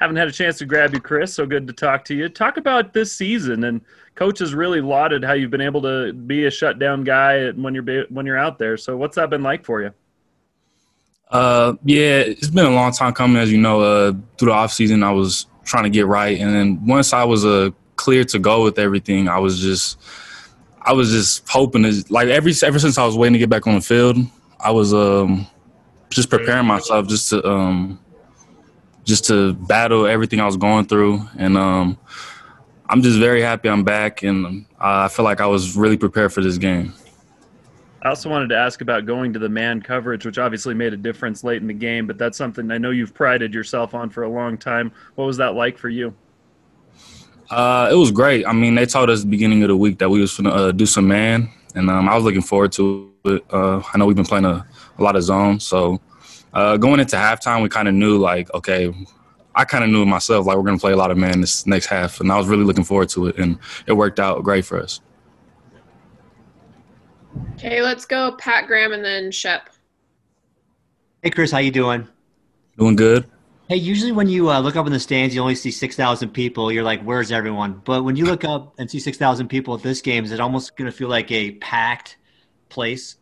haven't had a chance to grab you, Chris. So good to talk to you. Talk about this season, and coach has really lauded how you've been able to be a shutdown guy when you're when you're out there. So what's that been like for you? Uh, yeah, it's been a long time coming, as you know. Uh, through the off season, I was trying to get right, and then once I was uh clear to go with everything, I was just, I was just hoping to like every ever since I was waiting to get back on the field, I was um just preparing myself just to um just to battle everything I was going through. And um, I'm just very happy I'm back, and I feel like I was really prepared for this game. I also wanted to ask about going to the man coverage, which obviously made a difference late in the game, but that's something I know you've prided yourself on for a long time. What was that like for you? Uh, it was great. I mean, they told us at the beginning of the week that we was going to uh, do some man, and um, I was looking forward to it. Uh, I know we've been playing a, a lot of zone, so uh, going into halftime, we kind of knew like, okay, I kind of knew myself like we're going to play a lot of man this next half, and I was really looking forward to it, and it worked out great for us. Okay, let's go Pat Graham and then Shep. Hey Chris, how you doing? Doing good. Hey, usually when you uh, look up in the stands, you only see six thousand people. You're like, "Where's everyone?" But when you look up and see six thousand people at this game, is it almost going to feel like a packed place?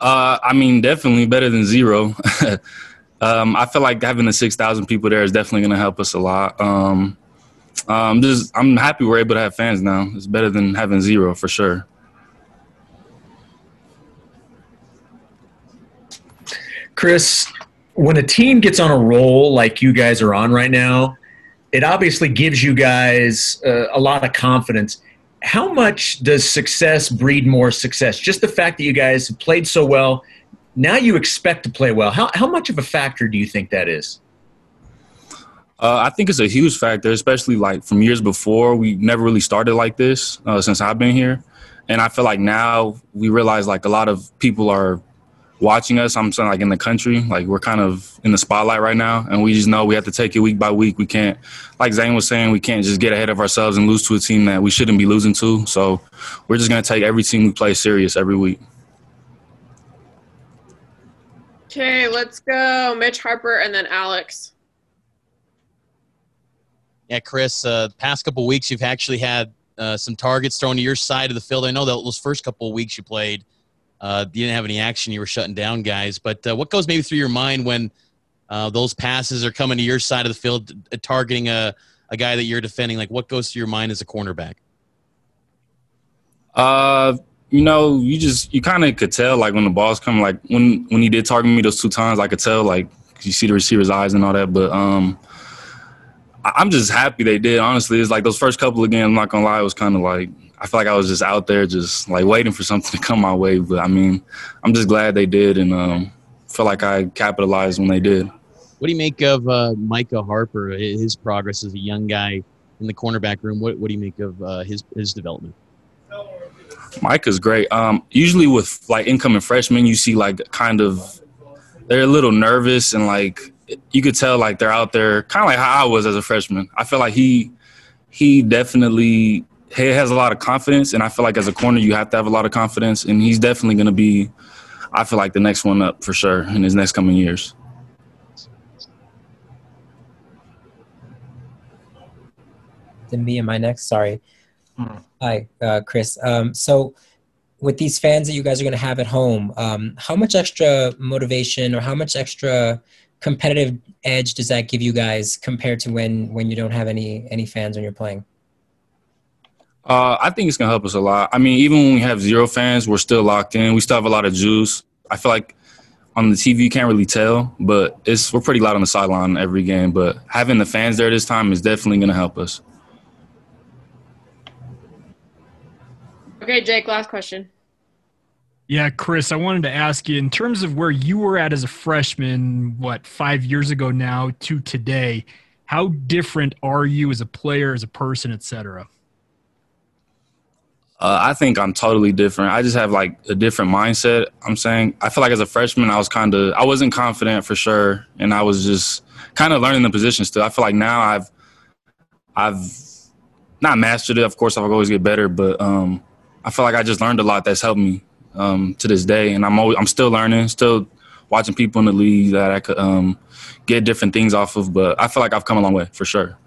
Uh, I mean, definitely better than zero. um, I feel like having the six thousand people there is definitely going to help us a lot. Um, um, just I'm happy we're able to have fans now. It's better than having zero for sure. Chris, when a team gets on a roll like you guys are on right now, it obviously gives you guys uh, a lot of confidence how much does success breed more success? Just the fact that you guys have played so well, now you expect to play well. How, how much of a factor do you think that is? Uh, I think it's a huge factor, especially like from years before. We never really started like this uh, since I've been here. And I feel like now we realize like a lot of people are watching us. I'm saying like in the country, like we're kind of in the spotlight right now, and we just know we have to take it week by week. We can't, like Zane was saying, we can't just get ahead of ourselves and lose to a team that we shouldn't be losing to. So we're just gonna take every team we play serious every week. Okay, let's go, Mitch Harper and then Alex. Yeah, Chris. Uh, past couple weeks, you've actually had uh, some targets thrown to your side of the field. I know that those first couple of weeks you played uh, you didn't have any action. You were shutting down guys. But uh, what goes maybe through your mind when uh, those passes are coming to your side of the field, uh, targeting a, a guy that you're defending? Like, what goes through your mind as a cornerback? Uh, you know, you just you kind of could tell like when the balls coming. Like when when he did target me those two times, I could tell like you see the receiver's eyes and all that. But um, I'm just happy they did. Honestly, it's like those first couple of games. I'm not gonna lie, it was kind of like I feel like I was just out there, just like waiting for something to come my way. But I mean, I'm just glad they did, and um, feel like I capitalized when they did. What do you make of uh, Micah Harper? His progress as a young guy in the cornerback room. What, what do you make of uh, his his development? Micah's great. Um, usually with like incoming freshmen, you see like kind of they're a little nervous and like you could tell like they're out there, kind of like how I was as a freshman. I feel like he he definitely he has a lot of confidence, and I feel like as a corner, you have to have a lot of confidence, and he's definitely going to be, I feel like, the next one up for sure in his next coming years. Then me and my next. Sorry. Mm. Hi, uh, Chris. Um, so, with these fans that you guys are going to have at home, um, how much extra motivation or how much extra competitive edge does that give you guys compared to when when you don't have any any fans when you're playing? Uh, I think it's gonna help us a lot. I mean, even when we have zero fans, we're still locked in. We still have a lot of juice. I feel like on the TV you can't really tell, but it's we're pretty loud on the sideline every game. But having the fans there this time is definitely gonna help us. Okay, Jake. Last question. Yeah, Chris, I wanted to ask you in terms of where you were at as a freshman, what five years ago now to today. How different are you as a player, as a person, et cetera? Uh, I think I'm totally different. I just have like a different mindset. I'm saying I feel like as a freshman, I was kind of I wasn't confident for sure, and I was just kind of learning the position still. I feel like now I've I've not mastered it. Of course, I'll always get better, but um, I feel like I just learned a lot that's helped me um, to this day, and I'm always, I'm still learning, still watching people in the league that I could um, get different things off of. But I feel like I've come a long way for sure.